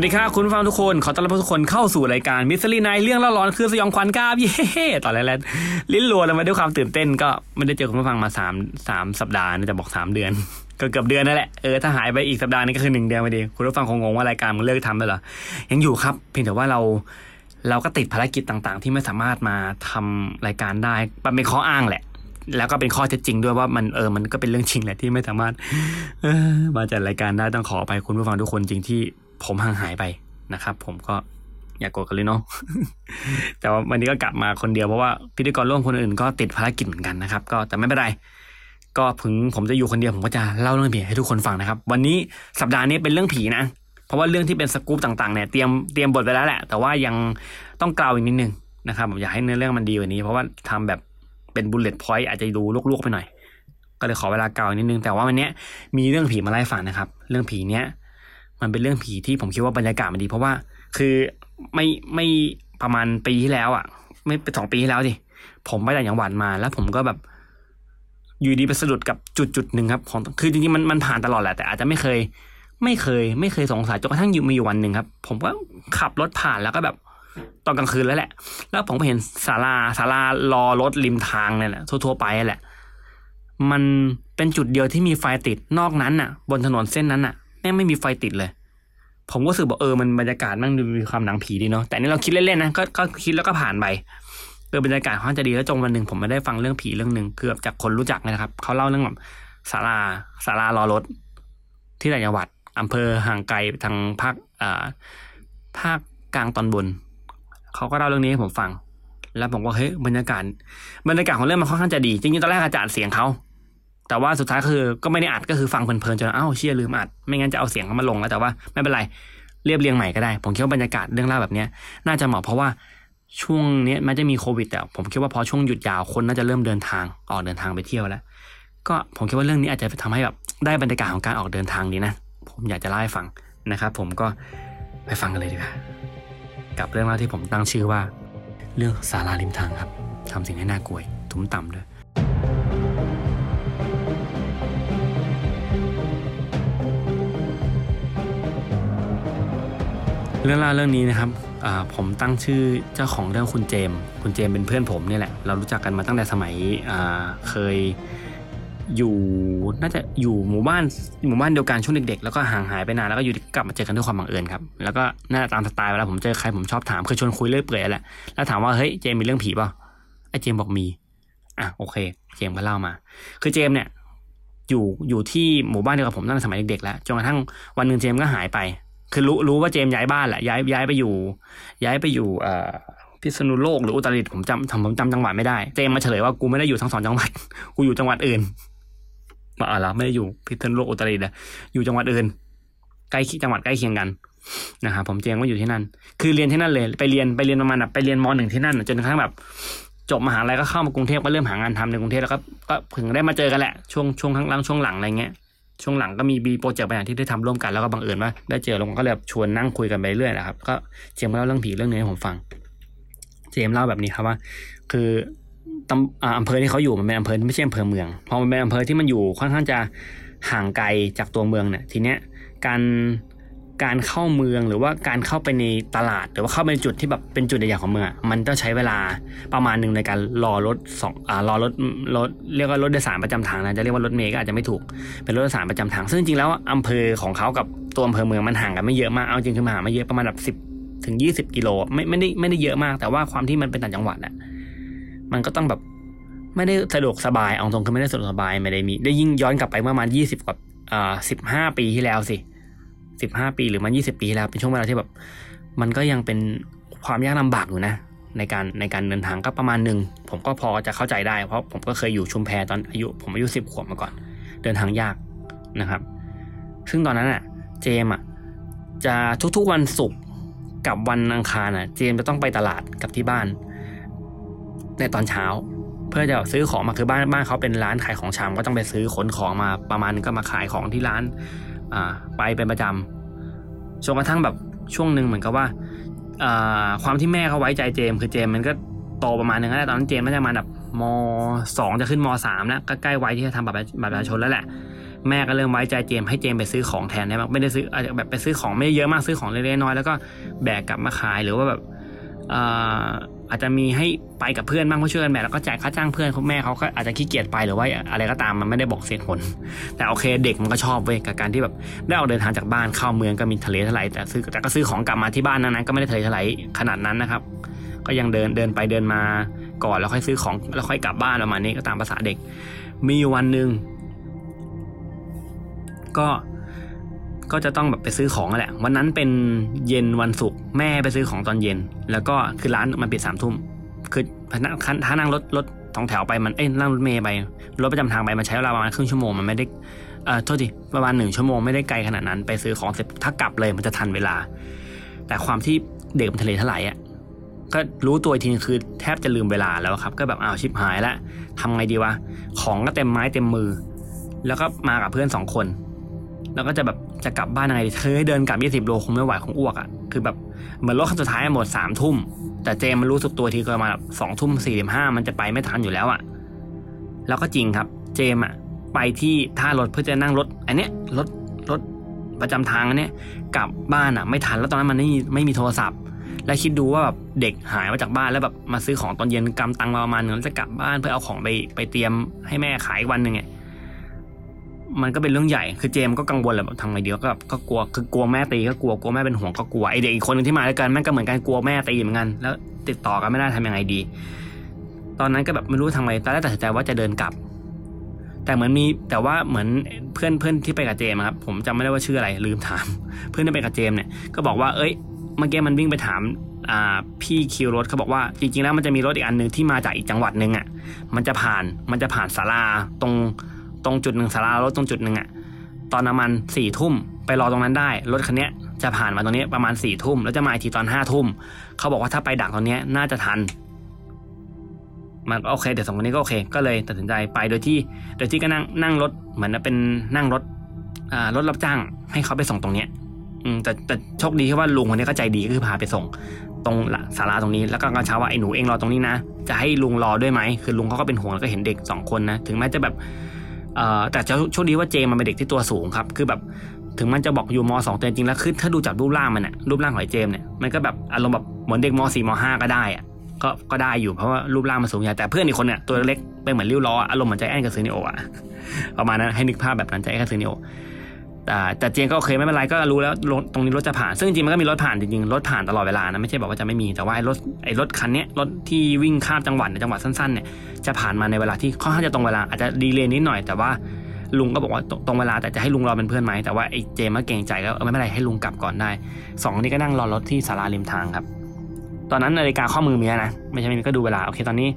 วัสดีครับคุณผู้ฟังทุกคน ขอต้อนรับทุกคนเข้าสู่รายการ Mystery Night เรื่องเล่าหลอนคืนสยองขวัญกราบเย้ตอนแรกๆลิ้นรัวเลยมาด้วยความตื่นเต้น ก็ไม่ได้เจอคุณผู้ฟังมาสามสามสัปดาห์นะจะบอกสามเดือน ก็เกือบเดือนนั่นแหละเออถ้าหายไปอีกสัปดาห์นึงก็คือหนึ่งเดือนไปดีคุณผู้ฟังคงงงว่ารายการมันเลิกทำไปเหรอยังอยู่ครับ เพียงแต่ว่าเราเราก็ติดภารกิจต่างๆ ที่ไม่สามารถมาทำรายการได้มันเป็นข้ออ้างแหละแล้วก็เป็นข้อเท็จจริงด้วยว่ามันเออมันก็เป็นเรื่องจริงแหละที่ไม่สามารถมาจัดรายการได้ต้องขออภัยคุณผู้ฟังทุกคนจริงที่ ผมห่างหายไปนะครับ ผมก็อย่าโกรธกันเลยเนาะแต่ว่าวันนี้ก็กลับมาคนเดียวเพราะว่าพิธีกรร่วมคนอื่นก็ติดภารกิจเหมือนกันนะครับ ก็แต่ไม่เป็นไรก็ถึงผมจะอยู่คนเดียวผมก็จะเล่าเรื่องผีให้ทุกคนฟังนะครับ วันนี้สัปดาห์นี้เป็นเรื่องผีนะ เพราะว่าเรื่องที่เป็นสกู๊ปต่างๆเนี่ยเตรียมเตรียมบทไปแล้วแหละ แต่ว่ายังต้องเกลาอีกนิดนึงนะครับผมอยากให้เนื้อเรื่องมันดีกว่านี้ เพราะว่าทำแบบเป็น bullet point อาจจะดูลวกๆไปหน่อย ก็เลยขอเวลากล่าวอีกนิดนึง แต่ว่าวันนี้มีเรื่องผีมาไล่าให้ฟังนะครับ เรื่องผีเนี้ย มันเป็นเรื่องผีที่ผมคิดว่าบรรยากาศมันดี เพราะว่าคือไม่ไม่ประมาณปีที่แล้วอะ ไม่เป็นสองปีที่แล้วดิผมไปต่างจังหวัดมา แล้วผมก็แบบอยู่ดีไปสะดุดกับจุดจุดหนึ่งครับของคือจริงๆมันมันผ่านตลอดแหละแต่อาจจะไม่เคย ไม่เคย ไม่เคยสงสัยจนกระทั่งอยู่มีอยู่วันหนึ่งครับ ผมก็ขับรถผ่านแล้วก็แบบตอนกลางคืนแล้วแหละ แล้วผมไปเห็นศาลาศาลารอรถริมทางเนี่ยแหละทั่วๆไปนั่นแหละ มันเป็นจุดเดียวที่มีไฟติดนอกนั้นน่ะ บนถนนเส้นนั้นน่ะ แม่งไม่มีไฟติดเลย ผมก็รู้สึกบอกเออมันบรรยากาศมันดูมีความหนังผีดีเนาะแต่นี่เราคิดเล่นๆนะก็ก็คิดแล้วก็ผ่านไปเออบรรยากาศค่อนข้างจะดีแล้วจงวันหนึ่งผมไม่ได้ฟังเรื่องผีเรื่องหนึ่งคือแบบจากคนรู้จักเลยนะครับเขาเล่าเรื่องแบบศาลาศาลารอรถ ที่ต่างจังหวัดอำเภอห่างไกลทางภาคอ่าภาคกลางตอนบนเขาก็เล่าเรื่องนี้ให้ผมฟัง แล้วผมก็เฮ้ยบรรยากาศบรรยากาศของเรื่องมันค่อนข้างจะดีจริงๆตอนแรกอาจจะอัดเสียงเขา แต่ว่าสุดท้ายคือก็ไม่ได้อัดก็คือฟังเพลินๆจนอ้าวเชี่ยลืมอัด ไม่งั้นจะเอาเสียงเขามาลงแล้วแต่ว่าไม่เป็นไรเรียบเรียงใหม่ก็ได้ ผมคิดว่าบรรยากาศเรื่องเล่าแบบนี้น่าจะเหมาะเพราะว่าช่วงนี้ยมันจะมีโควิดแต่ผมคิดว่าพอช่วงหยุดยาวคนน่าจะเริ่มเดินทางออกเดินทางไปเที่ยวแล้ว ก็ผมคิดว่าเรื่องนี้อาจจะทำให้แบบได้บรรยากาศของการออกเดินทางดีนะ ผมอยากจะเล่าให้ฟังนะครับผมก็ไปฟังกันเลยดีกว่ากับเรื่องเล่าที่ผมตั้งชื่อว่า เรื่องศาลาริมทางครับทำสิ่งให้น่ากลัวทุ้มต่ำด้วย รื่องราวเรื่องนี้นะครับผมตั้งชื่อเจ้าของเรื่องคุณเจม คุณเจมเป็นเพื่อนผมนี่แหละ เรารู้จักกันมาตั้งแต่สมัยเคยอยู่น่าจะอยู่หมู่บ้านหมู่บ้านเดียวกันช่วงเด็กๆแล้วก็ห่างหายไปนานแล้วก็อยู่กลับมาเจอกันด้วยความบังเอิญครับแล้วก็น่าจะตามสไตล์เวลาผมเจอใครผมชอบถามเคยชวนคุยเรื่อยเปื่อยแหละแล้วถามว่าเฮ้ยเจมมีเรื่องผีเปล่าไอ้เจมบอกมีอะโอเค เจมก็เล่ามา คือเจมเนี่ยอยู่อยู่ที่หมู่บ้านเดียวกับผมตั้งแต่สมัยเด็กๆแล้วจนกระทั่งวันหนึ่งเจมก็หายไป คือรู้รู้ว่าเจมย้ายบ้านแหละย้ายย้ายไปอยู่ ย้ายไปอยู่เอ่อพิษณุโลกหรืออุตรดิตถ์ผมจำผมจำจังหวัดไม่ได้ เจมมาเฉลยว่ากูไม่ได้อยู่ทั้งสองจังหวัด กูอยู่จังหวัดอื่นมาอะแล้วไม่ได้อยู่พิษณุโลกอุตรดิตถ์อะอยู่จังหวัดอื่นใกล้จังหวัดใกล้เคียงกันนะครับผมเจมก็อยู่ที่นั่น คือเรียนที่นั่นเลยไปเรียนไปเรียนประมาณแบบไปเรียนมหนึ่งที่นั่นจนกระทั่งแบบ จบมหาลัยก็เข้ามากรุงเทพก็เริ่มหางานทำในกรุงเทพแล้วก็ก็ถึงได้มาเจอกันแหละช่วงช่วงข้างหลังช่วงหลังอะไรเงี้ย ช่วงหลังก็มีบีโปรเจกต์บางอย่างที่ได้ทำร่วมกันแล้วก็บังเอิญว่าได้เจอลงก็เลยชวนนั่งคุยกันไปเรื่อยนะครับ ก็เจมเล่าเรื่องผีเรื่องนี้ให้ผมฟัง เจมเล่าแบบนี้ครับว่า คือตำอ่าอำเภอที่เขาอยู่มันเป็นอำเภอไม่ใช่อำเภอเมืองพอมันเป็นอำเภอที่มันอยู่ค่อนข้างจะห่างไกลจากตัวเมืองเนี่ยทีเนี้ยการ การเข้าเมืองหรือว่าการเข้าไปในตลาด หรือว่าเข้าไปในจุดที่แบบเป็นจุดใหญ่ของเมืองมันต้องใช้เวลาประมาณหนึ่งในการรอรถสองอ่ารอรถรถเรียกว่ารถโดยสารประจำทางนะจะเรียกว่ารถเมล์ก็อาจจะไม่ถูกเป็นรถโดยสารประจำทาง ซึ่งจริงๆแล้วอำเภอของเขากับตัวอำเภอเมืองมันห่างกันไม่เยอะมากเอาจริงคือมันห่างไม่เยอะประมาณแบบสิบถึงยี่สิบกิโลไม่ไม่ได้ไม่ได้เยอะมาก แต่ว่าความที่มันเป็นต่างจังหวัดอะมันก็ต้องแบบไม่ได้สะดวกสบายเอาตรงคือไม่ได้สะดวกสบายไม่ได้มี ได้ยิ่งย้อนกลับไปประมาณยี่สิบกว่าอ่าสิบห้าปีที่แล้วสิ สิบห้าปีหรือมันยี่สิบปีแล้วเป็นช่วงเวลาที่แบบ มันก็ยังเป็นความยากลำบากอยู่นะ ในการในการเดินทางก็ประมาณหนึ่งผมก็พอจะเข้าใจได้ เพราะผมก็เคยอยู่ชุมแพตอนอายุ ผมอายุสิบขวบมาก่อน เดินทางยากนะครับ ซึ่งตอนนั้นอะ เจมส์อะจะทุกๆวันศุกร์กับวันอังคารอะ เจมส์จะต้องไปตลาดกับที่บ้าน ในตอนเช้าเพื่อจะซื้อของมาคือบ้านบ้านเขาเป็นร้านขายของชำก็ต้องไปซื้อขนของมาประมาณนึงก็มาขายของที่ร้าน อ่าไปเป็นประจำจนกระทั่งแบบช่วงหนึ่งเหมือนกับว่าอ่าความที่แม่เขาไว้ใจเจมคือเจมมันก็โตประมาณหนึ่งแล้วตอนนั้นเจมน่าจะมาแบบมสองจะขึ้นมสามแล้วก็ใกล้วัยที่จะทำบัตรบัตรประชาชนแล้วแหละ แม่ก็เริ่มไว้ใจเจมให้เจมไปซื้อของแทนได้บ้างไม่ได้ซื้ออาจจะแบบไปซื้อของไม่ได้เยอะมากซื้อของเล็กๆน้อยแล้วก็แบกกลับมาขายหรือว่าแบบอ่า อาจจะมีให้ไปกับเพื่อนบ้างเพื่อช่วยกันแบกแล้วก็จ่ายค่าจ้างเพื่อนเขาแม่เขาก็อาจจะขี้เกียจไปหรือว่าอะไรก็ตามมันไม่ได้บอกเสียผล แต่โอเคเด็กมันก็ชอบเว้ยกับการที่แบบได้ออกเดินทางจากบ้านเข้าเมืองก็มีทะเลทลายแต่ซื้อแต่ก็ซื้อของกลับมาที่บ้านนั้นก็ไม่ได้ทะเลทลายขนาดนั้นนะครับ ก็ยังเดินเดินไปเดินมาก่อนแล้วค่อยซื้อของแล้วค่อยกลับบ้านประมาณนี้ก็ตามภาษาเด็ก มีวันหนึ่งก็ ก็จะต้องแบบไปซื้อของนั่นแหละ วันนั้นเป็นเย็นวันศุกร์แม่ไปซื้อของตอนเย็น แล้วก็คือร้านมันปิดสามทุ่มคือถ้านั่งถ้านั่งรถรถสองแถวไปมันเอ้ยนั่งรถเมย์ไปรถประจำทางไปมันใช้เวลาประมาณครึ่งชั่วโมงมันไม่ได้เอ่อโทษทีประมาณหนึ่งชั่วโมงไม่ได้ไกลขนาดนั้น ไปซื้อของเสร็จถ้ากลับเลยมันจะทันเวลา แต่ความที่เด็กมันทะเลทลายอะก็รู้ตัวทีนึงคือแทบจะลืมเวลาแล้วครับ ก็แบบอ้าวชิบหายล้วทำไงดีวะของก็เต็มไม้เต็มมือ แล้วก็มากับเพื่อนสองคน แล้วก็จะแบบ จะกลับบ้านยังไงเธอให้เดินกลับยี่สิบโลคงไม่ไหวคงอ้วกอะคือแบบเหมือนรถคันสุดท้ายหมดสามทุ่ม แต่เจมมันรู้สึกตัวทีก็ประมาสองทุ่มสี่สิบห้ามันจะไปไม่ทันอยู่แล้วอะ แล้วก็จริงครับ เจมอะไปที่ท่ารถเพื่อจะนั่งรถ อันเนี้ยรถรถประจำทางอันเนี้ยกลับบ้านอะ ไม่ทันแล้วตอนนั้นมันไม่มีไม่มีโทรศัพท์ แล้วคิดดูว่าแบบเด็กหายมาจากบ้านแล้วแบบมาซื้อของตอนเย็นกำตังมาประมาณนึงแล้วจะกลับบ้านเพื่อเอาของไปไปเตรียมให้แม่ขายอีกวันหนึ่งเนี่ย มันก็เป็นเรื่องใหญ่คือเจมก็กังวลแหละแบบทำไงเดียวก็ก็กลัวคือกลัวแม่ตีก็กลัวกลัวแม่เป็นห่วงก็กลัวไอเด็กอีกคนนึงที่มาด้วยกันแม่ก็เหมือนกันกลัวแม่ตีเหมือนกันแล้ว ติดต่อกันไม่ได้ทำยังไงดี ตอนนั้นก็แบบไม่รู้ทำไงตอนแรกตัดสินใจว่าจะเดินกลับ แต่เหมือนมีแต่ว่าเหมือนเพื่อนเพื่อนที่ไปกับเจมครับผมจำไม่ได้ว่าชื่ออะไรลืมถาม เพื่อนที่ไปกับเจมเนี่ยก็บอกว่าเอ้ยเมื่อกี้มันวิ่งไปถามพี่คิวรถเขาบอกว่าจริงๆแล้วมันจะมีรถอีกอันหนึ่งที่มาจากอีกจังหวัดหนึ่งอะมันจะผ่านมันจะผ่านศาลาตรง ตรงจุดหนึ่งศาลารถตรงจุดหนึ่งอะตอนประมาณสี่ทุ่มไปรอตรงนั้นได้ รถคันนี้จะผ่านมาตรงนี้ประมาณสี่ทุ่มแล้วจะมาอีกทีตอนห้าทุ่มเขาบอกว่าถ้าไปดักตรงนี้น่าจะทัน มันก็โอเคเดี๋ยวสองคนนี้ก็โอเค ก็เลยตัดสินใจไปโดยที่ โดยที่ก็นั่งนั่งรถเหมือนเป็นนั่งรถอ่ารถรับจ้างให้เขาไปส่งตรงเนี้ยอืมแต่แต่โชคดีที่ว่าลุงคนนี้ก็ใจดีก็คือพาไปส่ง ตรงละศาลาตรงนี้แล้วก็กระเช้าว่าไอ้หนูเองรอตรงนี้นะ จะให้ลุงรอด้วยไหมคือลุงเขาก็เป็นห่วงแล้วก็เห็นเด็กสองคนนะถึงแม้จะแบบ แต่โชคดีว่าเจมมันเป็นเด็กที่ตัวสูงครับ คือแบบถึงมันจะบอกอยู่มสองแต่จริงแล้วคือถ้าดูจากรูปร่างมันเนี่ยรูปร่างของไอ้เจมเนี่ยมันก็แบบอารมณ์แบบเหมือนเด็กมสี่มห้าก็ได้อะก็ก็ได้อยู่เพราะว่ารูปร่างมันสูงใหญ่แต่เพื่อนอีกคนเนี่ยตัวเล็กเป็นเหมือนลิ่วล้ออารมณ์เหมือนไจแอนท์กับซูเนโอะประมาณนั้นให้นึกภาพแบบนั้นไจแอนท์กับซูเนโอะ แต่เจมก็โอเคไม่เป็นไรก็รู้แล้วรถตรงนี้รถจะผ่าน ซึ่งจริงมันก็มีรถผ่านจริงๆรถผ่านตลอดเวลานะไม่ใช่บอกว่าจะไม่มีแต่ว่าไอ้รถไอ้รถคันนี้รถที่วิ่งข้ามจังหวัดในจังหวัดสั้นๆเนี่ยจะผ่านมาในเวลาที่ค่อนข้างจะตรงเวลาอาจจะ delay นิดหน่อยแต่ว่าลุงก็บอกว่าตรงเวลาแต่จะให้ลุงรอเป็นเพื่อนไหมแต่ว่าไอ้เจมก็เกรงใจก็ไม่เป็นไรให้ลุงกลับก่อนได้สองคนนี้ก็นั่งรอรถที่ศาลาริมทางครับ ตอนนั้นนาฬิกาข้อมือมีนะไม่ใช่ไม่มีก็ดูเวลาโอเคตอนนี้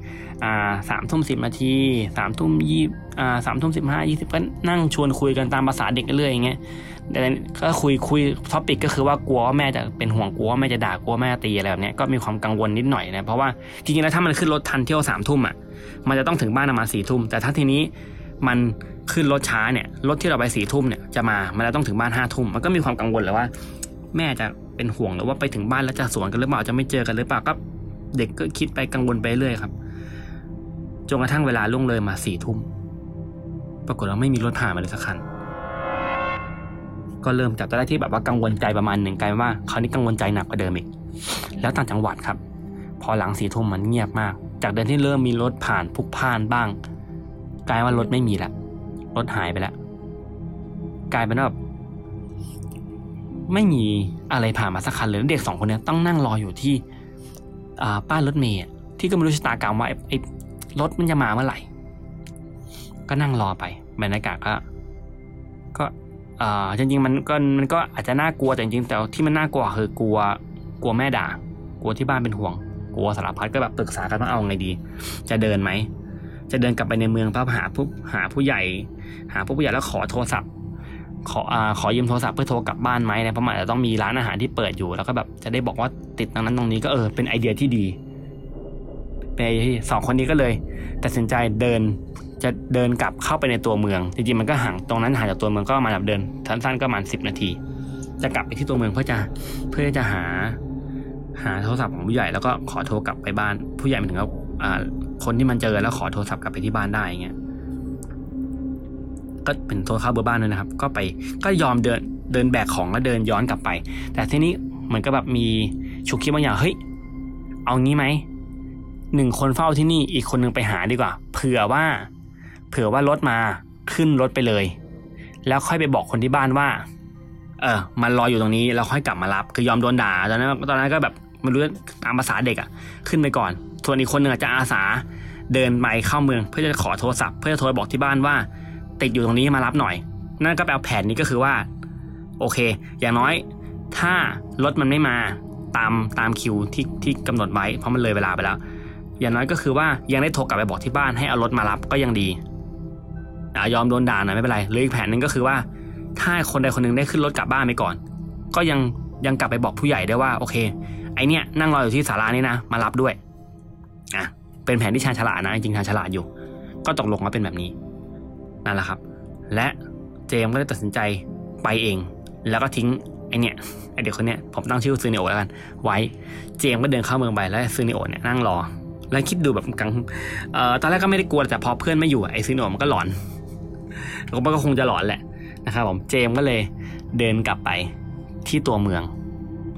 อ่าสามทุ่มสิบนาทีสามทุ่มยี่ อ่าสามทุ่มสิบห้ายี่สิบก็นั่งชวนคุยกันตามประสาเด็กเรื่อยอย่างเงี้ยแต่ก็คุยคุย topic ก็คือว่ากลัวว่าแม่จะเป็นห่วงกลัวว่าแม่จะด่ากลัวแม่ตีอะไรแบบเนี้ยก็มีความกังวลนิดหน่อยนะเพราะว่าจริงๆแล้วถ้ามันขึ้นรถทันเที่ยวสามทุ่มอะมันจะต้องถึงบ้านประมาณสี่ทุ่มแต่ถ้าทีนี้มันขึ้นรถช้าเนี่ยรถที่เราไปสี่ทุ่มเนี่ยจะมามันจะต้องถึงบ้านห้าทุ่มมันก็มีความกังวลเลยว่า แม่จะเป็นห่วงหรือว่าไปถึงบ้านแล้วจะสวนกันหรือเปล่าจะไม่เจอกันหรือเปล่าก็เด็กก็คิดไปกังวลไปเรื่อยครับจนกระทั่งเวลาล่วงเลยมาสี่ทุ่ม ปรากฏว่าไม่มีรถผ่านมาเลยสักคัน ก็เริ่มจากตอนแรกที่แบบว่ากังวลใจประมาณหนึ่งกลายเป็นว่าคราวนี้กังวลใจหนักกว่าเดิมอีก แล้วต่างจังหวัดครับ พอหลังสี่ทุ่มมันเงียบมาก จากเดิมที่เริ่มมีรถผ่านพุกพ่านบ้าง กลายว่ารถไม่มีละรถหายไปล้วกลายเป็นแบบไม่มีอะไรผ่านมาสักคันเลยเด็กสองคนนี้ต้องนั่งรออยู่ที่ป้ายรถเมย์ที่ก็ไม่รู้ชะตากรรมว่าไอ้รถมันจะมาเมื่อไหร่ ก็นั่งรอไปบรรยากาศก็ก็เอ่าจริงๆมันก็มันก็อาจจะน่ากลัวแต่จริงๆแต่ที่มันน่ากลัวคือกลัวกลัวแม่ด่า กลัวที่บ้านเป็นห่วง กลัวสารพัดก็แบบปรึกษากันว่าเอาไงดี จะเดินไหมจะเดินกลับไปในเมืองเพื่อหาผู้หาผู้ใหญ่ หาผู้ใหญ่แล้วขอโทรศัพท์ ขออ่าขอยืมโทรศัพท์เพื่อโทรกลับบ้านไหมนะเพราะมันจะต้องมีร้านอาหารที่เปิดอยู่แล้วก็แบบจะได้บอกว่าติดตรงนั้นตรงนี้ก็เออเป็นไอเดียที่ดีเป็นไอเดียสองคนนี้ก็เลยตัดสินใจเดิน จะเดินกลับเข้าไปในตัวเมือง จริงๆมันก็ห่างตรงนั้นห่างจากตัวเมืองก็ประมาณแบบเดินสั้นๆก็ประมาณสิบนาที จะกลับไปที่ตัวเมืองเพื่อจะเพื่อจะหา หาโทรศัพท์ของผู้ใหญ่แล้วก็ขอโทรกลับไปบ้าน ผู้ใหญ่หมายถึงว่าคนที่มันเจอแล้วขอโทรศัพท์กลับไปที่บ้านได้เงี้ยก็เป็นโทรเข้าเบอร์บ้านด้วยนะครับ ก็ไปก็ยอมเดินเดินแบกของแล้วเดินย้อนกลับไป แต่ทีนี้เหมือนกับแบบมีฉุกคิดบางอย่างเฮ้ยเอางี้ไหมหนึ่งคนเฝ้าที่นี่อีกคนนึงไปหาดีกว่า เผื่อว่า เผื่อว่ารถมาขึ้นรถไปเลย แล้วค่อยไปบอกคนที่บ้านว่า เออมันรออยู่ตรงนี้แล้วค่อยกลับมารับ คือยอมโดนด่าตอนนั้นตอนนั้นก็แบบไม่รู้ตามภาษาเด็กอะขึ้นไปก่อน ส่วนอีกคนหนึ่งอาจจะอาสาเดินไปเข้าเมือง เพื่อจะขอโทรศัพท์เพื่อจะโทรบอกที่บ้านว่า ติดอยู่ตรงนี้มารับหน่อย นั่นก็แปลแผนนี้ก็คือว่า โอเค อย่างน้อย ถ้ารถมันไม่มาตามตามคิวที่ที่กำหนดไว้เพราะมันเลยเวลาไปแล้ว อย่างน้อยก็คือว่ายังได้โทรกลับไปบอกที่บ้านให้เอารถมารับก็ยังดี ยอมโดนด่าหน่อยไม่เป็นไรหรืออีกแผนหนึ่งก็คือว่า ถ้าคนใดคนหนึ่งได้ขึ้นรถกลับบ้านไปก่อน ก็ยังยังกลับไปบอกผู้ใหญ่ได้ว่าโอเค ไอเนี้ยนั่งรออยู่ที่ศาลานี่นะ มารับด้วยอะเป็นแผนที่ชาญฉลาดนะจริงชาญฉลาดอยู่ ก็ตกลงว่าเป็นแบบนี้นั่นแหละครับ และเจมก็ได้ตัดสินใจไปเอง แล้วก็ทิ้งไอเนี้ยไอเด็กคนเนี้ยผมตั้งชื่อซูเนโอแล้วกัน ไว้เจมก็เดินเข้าเมืองไปแล้วซูเนโอเนี่ยนั่งรอ แล้วคิดดูแบบกังเอ่อตอนแรกก็ไม่ได้กลัวแต่พอเพื่อนไม่อยู่ไอซูเนโอมันก็หลอน มันก็คงจะหลอนแหละนะครับผมเจมก็เลยเดินกลับไปที่ตัวเมือง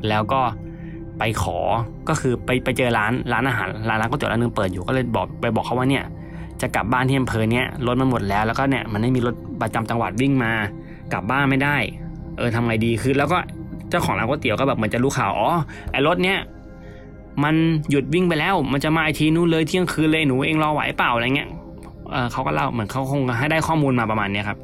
แล้วก็ไปขอก็คือไปไปเจอร้านร้านอาหารร้านร้านก๋วยเตี๋ยวร้านนึงเปิดอยู่ก็เลยบอกไปบอกเขาว่าเนี่ยจะกลับบ้านที่อำเภอเนี้ยรถมันหมดแล้วแล้วก็เนี่ยมันไม่มีรถประจำจังหวัดวิ่งมา กลับบ้านไม่ได้ เออทำไงดีคือแล้วก็เจ้าของร้านก๋วยเตี๋ยวก็แบบเหมือนจะรู้ข่าวอ๋อไอ้รถเนี้ยมันหยุดวิ่งไปแล้ว มันจะมาไอทีนู้นเลยเที่ยงคืนเลยหนูเองรอไหวเปล่าอะไรเงี้ย เเขาก็เล่าเหมือนเขาคงให้ได้ข้อมูลมาประมาณนี้ครับ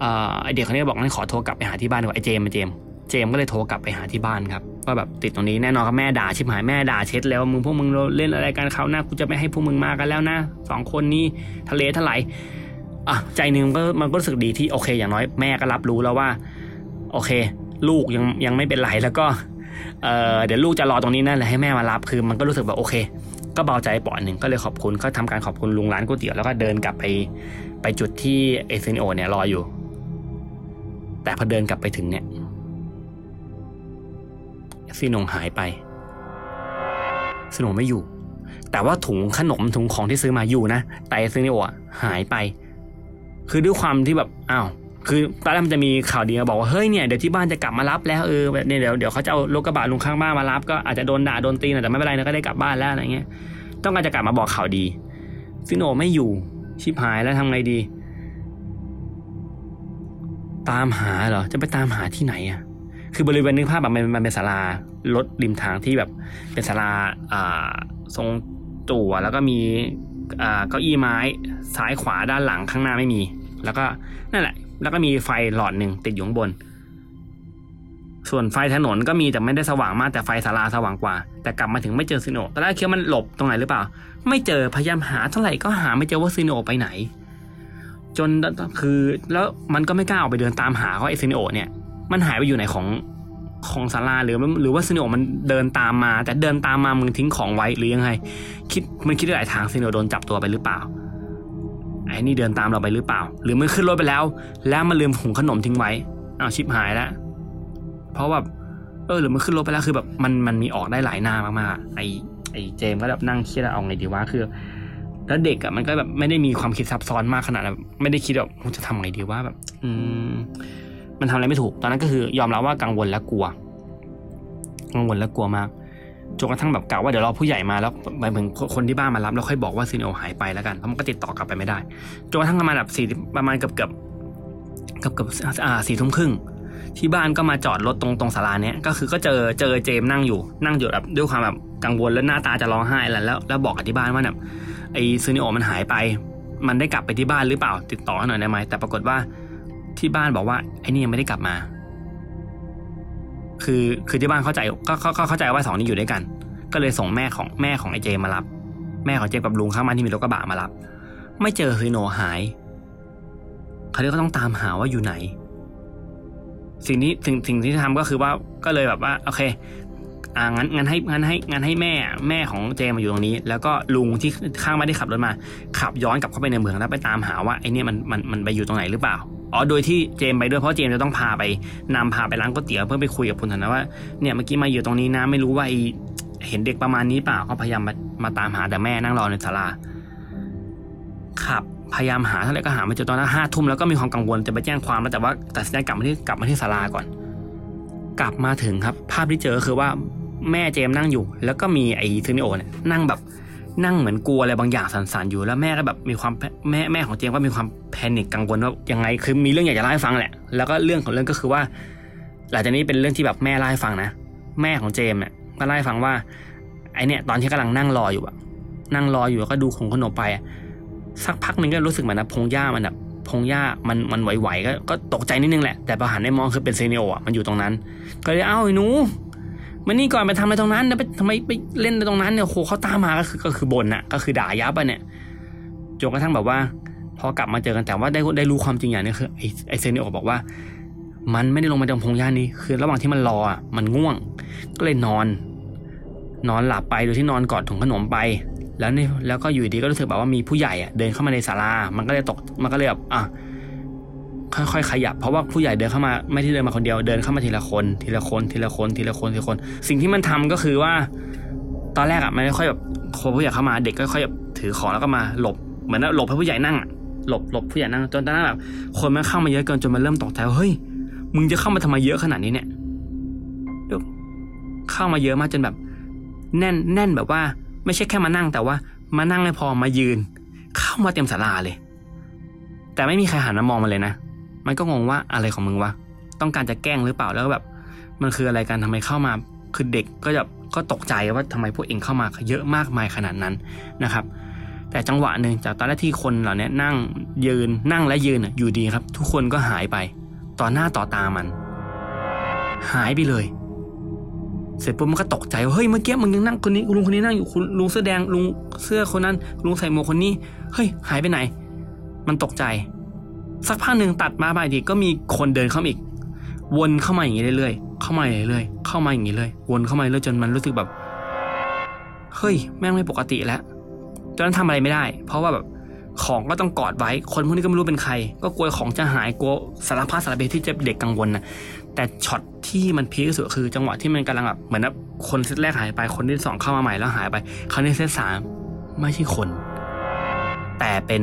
ไอเด็กคนนี้บอกงั้นขอโทรกลับไปหาที่บ้านดีกว่าไอเจมไอเจมเจมก็เลยโทรกลับไปหาที่บ้านครับว่าแบบติดตรงนี้แน่นอนครับแม่ด่าชิบหายแม่ด่าเช็ดแล้วมึงพวกมึงเล่นอะไรกันเขาหน้ากูจะไม่ให้พวกมึงมากันแล้วนะสองคนนี้ทะเลทลายอะใจหนึ่งก็มันก็รู้สึกดีที่โอเค อย่างน้อยแม่ก็รับรู้แล้วว่า โอเค ลูกยังยังไม่เป็นไรแล้วก็เออเดี๋ยวลูกจะรอตรงนี้นั่นแหละให้แม่มารับคือมันก็รู้สึกแบบโอเค ก็เบาใจปอดหนึ่งก็เลยขอบคุณก็ทำการขอบคุณลุงร้านก๋วยเตี๋ยวแล้วก็เดินกลับไปไปจุดที่เอเซนโอเนี่ยรออยู่ แต่พอเดินกลับไปถึงเนี่ยซีนงหายไปซีนงไม่อยู่ แต่ว่าถุงขนมถุงของที่ซื้อมาอยู่นะแต่ซีนโอหายไป คือด้วยความที่แบบอ้าว คือตอนแรกมันจะมีข่าวดีมาบอกว่าเฮ้ยเนี่ยเดี๋ยวที่บ้านจะกลับมารับแล้วเออเนี่ยเดี๋ยวเดี๋ยวเขาจะเอารถกระบะลุงข้างบ้านมารับก็อาจจะโดนด่าโดนตีนะแต่ไม่เป็นไรนะก็ได้กลับบ้านแล้วอะไรเงี้ย ต้องการจะกลับมาบอกข่าวดีซิโนไม่อยู่ชิบหายแล้วทำไงดี ตามหาเหรอจะไปตามหาที่ไหนอะคือบริเวณนึกภาพแบบมันมันเป็นศาลารถริมทางที่แบบเป็นศาลาอ่าทรงจั่วแล้วก็มีอ่าเก้าอี้ไม้ซ้ายขวาด้านหลังข้างหน้าไม่มี แล้วก็นั่นแหละ แล้วก็มีไฟหลอดหนึ่งติดอยู่ข้างบน ส่วนไฟถนนก็มีแต่ไม่ได้สว่างมากแต่ไฟศาลาสว่างกว่า แต่กลับมาถึงไม่เจอซิโนตอนแรกคิดว่ามันหลบตรงไหนหรือเปล่า ไม่เจอพยายามหาเท่าไหร่ก็หาไม่เจอว่าซิโนไปไหน จนคือแล้วมันก็ไม่กล้าออกไปเดินตามหาว่าไอซิโนเนี่ย มันหายไปอยู่ไหนของของศาลาหรือหรือว่าซิโนมันเดินตามมา แต่เดินตามมามึงทิ้งของไว้หรือยังไงคิดมันคิดได้หลายทางซิโนโดนจับตัวไปหรือเปล่า ไอ้นี่เดินตามเราไปหรือเปล่า หรือมันขึ้นรถไปแล้ว แล้วมันลืมถุงขนมทิ้งไว้อ้าวชิบหายแล้วเพราะแบบเออหรือมันขึ้นรถไปแล้วคือแบบมันมันมีออกได้หลายหน้ามากๆไอไอเจมก็แบบนั่งคิดว่าเอาไงดีวะคือ แล้วเด็กอะมันก็แบบไม่ได้มีความคิดซับซ้อนมากขนาดแบบไม่ได้คิดแบบจะทำไงดีว่าแบบ อืม มันทำอะไรไม่ถูก ตอนนั้นก็คือยอมรับว่ากังวลและกลัว กังวลและกลัวมาก จนกระทั่งแบบกะว่าเดี๋ยวรอผู้ใหญ่มาแล้วหมายถึงคนที่บ้านมารับแล้วค่อยบอกว่าซีโนหายไปแล้วกันเพราะมันก็ติดต่อกลับไปไม่ได้จนกระทั่งประมาณแบบสี่ประมาณเกือบเกือบเกือบเกือบอ่าสี่ทุ่มครึ่งที่บ้านก็มาจอดรถตรงตรงศาลาเนี้ยก็คือก็เจอเจอเจมนั่งอยู่นั่งอยู่แบบด้วยความแบบกังวลแล้วหน้าตาจะร้องไห้แล้ว แล้วบอกกับที่บ้านว่าแบบไอซูนิโอมันหายไป มันได้กลับไปที่บ้านหรือเปล่า ติดต่อหน่อยได้ไหมแต่ปรากฏว่าที่บ้านบอกว่าไอ้นี่ยังไม่ได้กลับมา คือคือที่บ้านเข้าใจก็ก็เข้าใจว่าสองนี้อยู่ด้วยกัน ก็เลยส่งแม่ของแม่ของไอ้เจมารับ แม่ของเจมกับลุงข้างบ้านที่มีรถกระบะมารับ ไม่เจอซูนิโอหายเขาเรียก็ต้องตามหาว่าอยู่ไหน สิ่งที่สิ่งสิ่งที่ทำก็คือว่าก็เลยแบบว่าโอเคอ่างั้นงั้นให้งั้นให้งั้นให้แม่แม่ของเจมมาอยู่ตรงนี้ แล้วก็ลุงที่ข้างบ้านที่ขับรถมา ขับย้อนกลับเข้าไปในเมืองแล้วไปตามหาว่าไอเนี่ยมันมันมันไปอยู่ตรงไหนหรือเปล่า อ๋อโดยที่เจมไปด้วยเพราะเจมจะต้องพาไปนำพาไปร้านก๋วยเตี๋ยวเพื่อไปคุยกับคุณธนาว่าเนี่ยเมื่อกี้มาอยู่ตรงนี้นะไม่รู้ว่าไอเห็นเด็กประมาณนี้เปล่าก็พยายามมามาตามหาแต่แม่นั่งรอในศาลาขับพยายามหาเท่าไหร่ก็หาไม่เจอตอนนั้นห้าทุ่มแล้วก็มีความกังวลจะไปแจ้งความแล้วแต่ว่าตัดสินใจกลับมาที่กลับมาที่ศาลาก่อน กลับมาถึงครับ ภาพที่เจอคือว่าแม่เจมนั่งอยู่ แล้วก็มีไอ้ซูนิโอเนี่ยนั่งแบบ นั่งเหมือนกลัวอะไรบางอย่างสั่นๆอยู่แล้วแม่ก็แบบมีความแม่แม่ของเจมก็มีความแพนิคกังวลว่ายังไงคือมีเรื่องอยากจะเล่าให้ฟังแหละ แล้วก็เรื่องของเรื่องก็คือว่า หลังจากนี้เป็นเรื่องที่แบบแม่เล่าให้ฟังนะแม่ของเจมเนี่ยก็เล่าให้ฟังว่าไอเนี่ยตอนที่กำลังนั่งรออยู่อะนั่งรออยู่แล้วก็ดูของขนมไปสักพักหนึ่งก็รู้สึกเหมือนนะพงหญ้ามันแบบพงหญ้ามันมันไหวๆก็ก็ตกใจนิดนึงแหละแต่พอหันไปมองคือเป็นเซเนโออะมันอยู่ตรงนั้น ก็เลยเอ้าไอ้หนู มานี่ก่อนไปทำอะไรตรงนั้นแล้วไปทำไมไปเล่นตรงนั้นเนี่ยโหเขาตามมาก็คือก็คือบนน่ะก็คือด่ายับอะเนี่ยจนกระทั่งแบบว่า พอกลับมาเจอกันแต่ว่าได้ได้รู้ความจริงอย่างนึงคือไอ้ไอเซเนโอบอกว่า มันไม่ได้ลงมาตรงพงหญ้านี้คือ ระหว่างที่มันรออะมันง่วง ก็เลยนอน นอนหลับไปโดยที่นอนกอดถุงขนมไป แล้วนี่แล้วก็อยู่ดีก็รู้สึกแบบว่ามีผู้ใหญ่อะเดินเข้ามาในศาลา มันก็เลยตกมันก็เลยแบบอะ ค่อยๆขยับเพราะว่าผู้ใหญ่เดินเข้ามาไม่ที่เดินมาคนเดียวเดินเข้ามาทีละคน ทีละคนทีละคนทีละคนทีละคน สิ่งที่มันทำก็คือว่า ตอนแรกอะมันไม่ค่อยแบบคนผู้ใหญ่เข้ามาเด็กก็ค่อยแบบถือของแล้วก็มาหลบเหมือนหลบให้ผู้ใหญ่นั่งหลบหลบผู้ใหญ่นั่งจนตอนนั้นแบบคนมันเข้ามาเยอะเกินจนมันเริ่มตกใจเฮ้ยมึงจะเข้ามาทำไมเยอะขนาดนี้เนี่ยเดี๋ยวเข้ามาเยอะมากจนแบบ แน่นแน่นแบบว่า ไม่ใช่แค่มานั่งแต่ว่า มานั่งไม่พอมายืน เข้ามาเต็มศาลาเลย แต่ไม่มีใครหันมามองมันเลยนะ มันก็งงว่าอะไรของมึงวะต้องการจะแกล้งหรือเปล่าแล้วก็แบบ มันคืออะไรกันทำไมเข้ามาคือเด็กก็จะก็ตกใจว่าทำไมพวกเองเข้ามาเยอะมากมายขนาดนั้นนะครับ แต่จังหวะหนึ่งจากตอนแรกที่คนเหล่านี้นั่งยืนนั่งและยืนอยู่ดีครับ ทุกคนก็หายไปต่อหน้าต่อตามัน หายไปเลย เสร็จปุ๊บมันก็ตกใจว่าเฮ้ยเมื่อกี้มึงยังนั่งคนนี้ลุงคนนี้นั่งอยู่คุณลุงเสื้อแดงลุงเสื้อคนนั้นลุงใส่หมวกคนนี้ เฮ้ย หายไปไหน มันตกใจ สักพักหนึ่งตัดมาไปทีก็มีคนเดินเข้ามาอีก วนเข้ามาอย่างนี้เรื่อยๆเข้ามาเรื่อยๆเข้ามาอย่างนี้เลยวนเข้ามาเรื่อยๆจนมันรู้สึกแบบเฮ้ยแม่งไม่ปกติแล้วตอนนั้นทำอะไรไม่ได้ เพราะว่าแบบของก็ต้องกอดไว้ คนพวกนี้ก็ไม่รู้เป็นใคร ก็กลัวของจะหายกลัวสารพัดสารเพที่จะเด็กกังวลนะแต่ช็อตที่มันพีคสุดคือ จังหวะที่มันกำลังแบบเหมือนคนเซตแรกหายไปคนที่สองเข้ามาใหม่แล้วหายไปคราวนี้เซตสามไม่ใช่คน แต่เป็น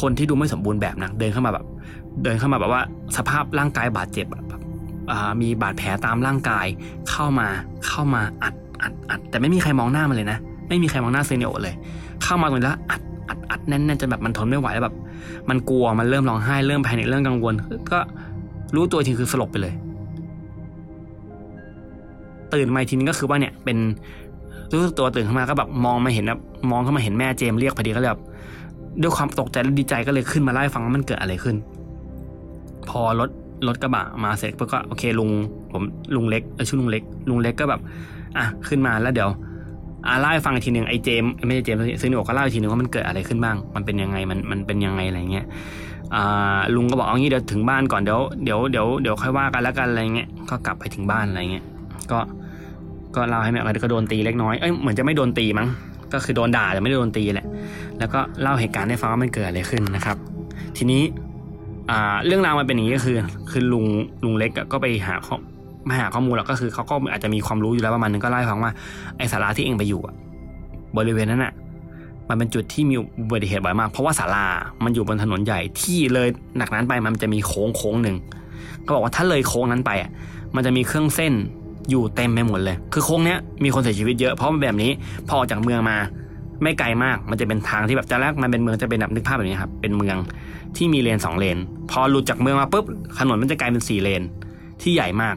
คนที่ดูไม่สมบูรณ์แบบนะเดินเข้ามาแบบ เดินเข้ามาแบบว่า สภาพร่างกายบาดเจ็บแบบมีบาดแผลตามร่างกายเข้ามาเข้ามาอัดอัดอัดแต่ไม่มีใครมองหน้ามันเลยนะ ไม่มีใครมองหน้าเซเนโอเลย เข้ามาตรงนี้แล้วอัดอัดอัดแน่นๆจนแบบมันทนไม่ไหวแล้วแบบ มันกลัวมันเริ่มร้องไห้เริ่มแพนิคเริ่มกังวล ก็รู้ตัวอีกทีคือสลบไปเลย ตื่นมาทีนึงก็คือว่าเนี่ยเป็นรู้ตัวตื่นขึ้นมาก็แบบมองมาเห็นแบบมองเข้ามาเห็นแม่เจมส์เรียกพอดีก็เลยแบบ ด้วยความตกใจและดีใจก็เลยขึ้นมาเล่ฟังว่ามันเกิดอะไรขึ้น พอรถรถกระบะมาเสร็จปุ๊บก็โอเคลุงผมลุงเล็กเออชื่อลุงเล็ก ลุงเล็กก็แบบ อะขึ้นมาแล้วเดี๋ยวอ่าเล่าให้ฟังอีกทีหนึ่งไอ้เจมไม่ใช่เจมซื้อหนวกก็เล่าอีกทีหนึ่งว่ามันเกิดอะไรขึ้นบ้าง มันเป็นยังไงมันมันเป็นยังไงอะไรเงี้ยลุงก็บอกเอางี้เดี๋ยวถึงบ้านก่อนเดี๋ยวเดี๋ยวเดี๋ยวเดี๋ยวค่อยว่ากันแล้วกันอะไรเงี้ยก็กลับไปถึงบ้านอะไรเงี้ยก็ก็เล่าให้แม่ก็โดนตีเล็กน้อยเอ้ยเหมือนจะไม่โดนตีมั้ง ก็คือโดนด่าแต่ไม่ได้โดนตีแหละ แล้วก็เล่าเหตุการณ์ให้ฟังว่ามันเกิดอะไรขึ้นนะครับ ทีนี้เรื่องราวมันเป็นอย่างนี้ก็คือ คือลุงลุงเล็กก็ไปหาข้อมาหาข้อมูลแล้วก็คือเขาก็อาจจะมีความรู้อยู่แล้วประมาณนึงก็เล่าให้ฟังว่าไอ้ศาลาที่เองไปอยู่บริเวณนั้นอะมันเป็นจุดที่มีอุบัติเหตุบ่อยมาก เพราะว่าศาลา มันอยู่บนถนนใหญ่ที่เลยหนักนั้นไปมันจะมีโค้งโค้งหนึ่งก็บอกว่าถ้าเลยโค้งนั้นไปอะ มันจะมีเครื่องเส้น อยู่เต็มไปหมดเลย คือโค้งเนี้ยมีคนเสียชีวิตเยอะเพราะมันแบบนี้ พอออกจากเมืองมาไม่ไกลมาก มันจะเป็นทางที่แบบจะแรกมันเป็นเมืองจะเป็นแบบนึกภาพแบบนี้ครับ เป็นเมืองที่มีเลนสองเลน พอหลุดจากเมืองมาปุ๊บ ถนนมันจะกลายเป็นสี่เลน ที่ใหญ่มาก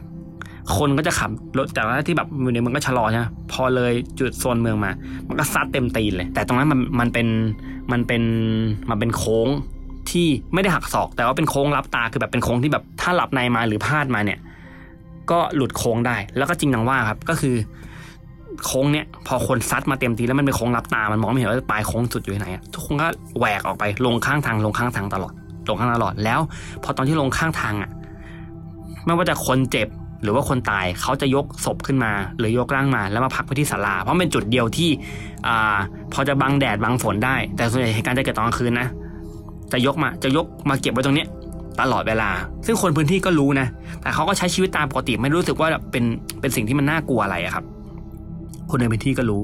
คนก็จะขับรถจากที่แบบอยู่ในเมืองก็ชะลอใช่ไหมพอเลยจุดโซนเมืองมา มันก็ซัดเต็มตีนเลย แต่ตรงนั้นมันมันเป็นมันเป็นมันเป็นโค้งที่ไม่ได้หักศอก แต่ว่าเป็นโค้งรับตาคือแบบเป็นโค้งที่แบบถ้าหลับในมาหรือพลาดมาเนี่ย ก็หลุดโค้งได้ แล้วก็จริงดังว่าครับก็คือโค้งเนี่ยพอคนซัดมาเต็มทีแล้วมันเป็นโค้งรับตา มันมองไม่เห็นว่าปลายโค้งสุดอยู่ที่ไหนทุกคนก็แหวกออกไปลงข้างทางลงข้างทางตลอด ลงข้างตลอดแล้ว พอตอนที่ลงข้างทางอะไม่ว่าจะคนเจ็บหรือว่าคนตายเขาจะยกศพขึ้นมา หรือยกร่างมาแล้วมาพักไว้ที่ศาลา เพราะเป็นจุดเดียวที่อ่าพอจะบังแดดบังฝนได้ แต่ส่วนใหญ่เหตุการณ์จะเกิดตอนกลางคืนนะจะยกมาจะยกมาเก็บไว้ตรงเนี้ย ตลอดเวลา ซึ่งคนพื้นที่ก็รู้นะ แต่เขาก็ใช้ชีวิตตามปกติไม่รู้สึกว่าเป็นเป็นสิ่งที่มันน่ากลัวอะไรอะครับ คนในพื้นที่ก็รู้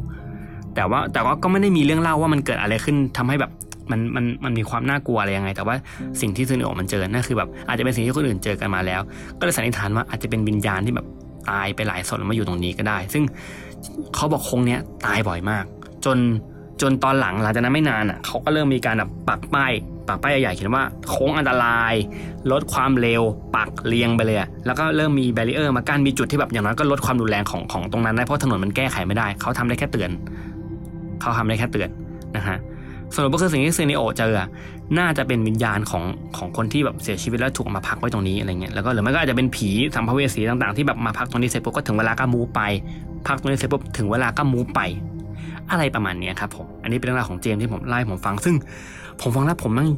แต่ว่าแต่ว่าก็ไม่ได้มีเรื่องเล่าว่ามันเกิดอะไรขึ้นทำให้แบบมันมันมันมีความน่ากลัวอะไรยังไง แต่ว่าสิ่งที่ซูนิโอมันเจอนั่นคือแบบอาจจะเป็นสิ่งที่คนอื่นเจอกันมาแล้ว ก็เลยสันนิษฐานว่าอาจจะเป็นวิญญาณที่แบบตายไปหลายศพแล้วมาอยู่ตรงนี้ก็ได้ ซึ่งเขาบอกคงเนี้ยตายบ่อยมาก จน จนตอนหลังหลังจากนั้นไม่นานอะเขาก็เริ่มมีการแบบปักป้ายปักป้ายใหญ่ๆเขียนว่าโค้งอันตราย ลดความเร็ว ปักเรียงไปเลยแล้วก็เริ่มมี barrier มากั้นมีจุดที่แบบอย่างน้อยก็ลดความรุนแรงของของตรงนั้นได้เพราะถนนมันแก้ไขไม่ได้ เขาทำได้แค่เตือน เขาทำได้แค่เตือนนะฮะสรุปก็คือสิ่งที่ซูเนโอเจอน่าจะเป็นวิญญาณของของคนที่แบบเสียชีวิตแล้วถูกมาพักไว้ตรงนี้อะไรเงี้ยแล้วก็หรือไม่ก็อาจจะเป็นผีสัมภเวสีต่างๆที่แบบมาพักตรงนี้เสร็จปุ๊บก็ถึงเวลาก็ move ไป พักตรงนี้เสร็จปุ๊บถึงเวลาก็ move ไป อะไรประมาณนี้ครับผม อันนี้เป็นเรื่องราวของเจมที่ผมไล่ผมฟัง ซึ่งผมฟังแล้วผมนั่ง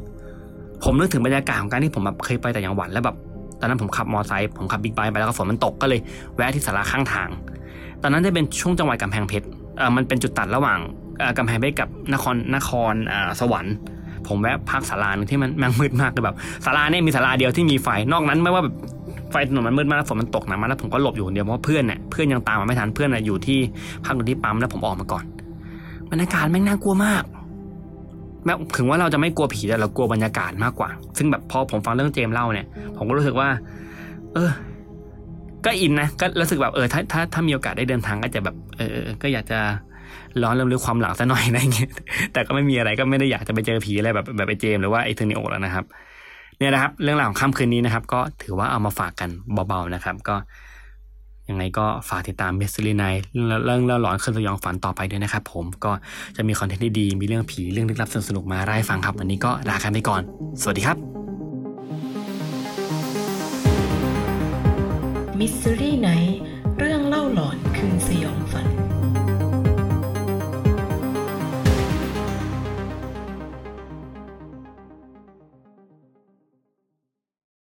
ผมนึกถึงบรรยากาศของการที่ผมแบบเคยไปแต่างจังหวัดแล้วแบบตอนนั้นผมขับมอเตอร์ไซค์ผมขับบิ๊กไบค์ไปแล้วก็ฝนมันตกก็เลยแวะที่ศาลาข้างทาง ตอนนั้นได้เป็นช่วงจังหวัดกำแพงเพชรเออมันเป็นจุดตัดระหว่างกำแพงเพชรกับนครนครอ่าสวรรค์ผมแวะพักศาลาหนึงที่มันม่งมืดมากเลยแบบศาลาเนี่ยมีศาลาเดียวที่มีไฟนอกนั้นไม่ว่าแบบไฟถนนมันมืดมากแล้วฝนมันตกหนักมากแล้วผมก็หลบอยู่คนเดียวเพราะว่าเพื่อนเนี่ยเพื่อนยังตามมาไม่ทันเพื่อนน่ะอยู่ที่พักอยู่ที่ปั๊มแล้วผมออกมาก่อน บรรยากาศแม่งน่ากลัวมากแม้ถึงว่าเราจะไม่กลัวผีแต่เรากลัวบรรยากาศมากกว่า ซึ่งแบบพอผมฟังเรื่องเจมส์เล่าเนี่ย ผมก็รู้สึกว่า เออ ก็อินนะ ก็รู้สึกแบบเออถ้าถ้าถ้ามีโอกาสได้เดินทางก็จะแบบ เออเออก็อยากจะร้อนเรื่องลึกความหลังซะหน่อยนะอย่างเงี้ย แต่ก็ไม่มีอะไรก็ไม่ได้อยากจะไปเจอผีอะไรแบบแบบไอเจมส์หรือว่าไอเทอร์นิโอแล้วนะครับ เนี่ยนะครับ เรื่องราวของค่ำคืนนี้นะครับ ก็ถือว่าเอามาฝากกันเบาๆนะครับ ก็ ยังไงก็ฝากติดตาม Mystery Night เรื่องเล่าหลอนคืนสยองขวัญต่อไปด้วยนะครับผมก็จะมี content ที่ดีมีเรื่องผีเรื่องลึกลับสนุกๆมาเล่าให้ฟังครับวันนี้ก็ลากันไปก่อน สวัสดีครับ Mystery Night เรื่องเล่าหลอนคืนสยอง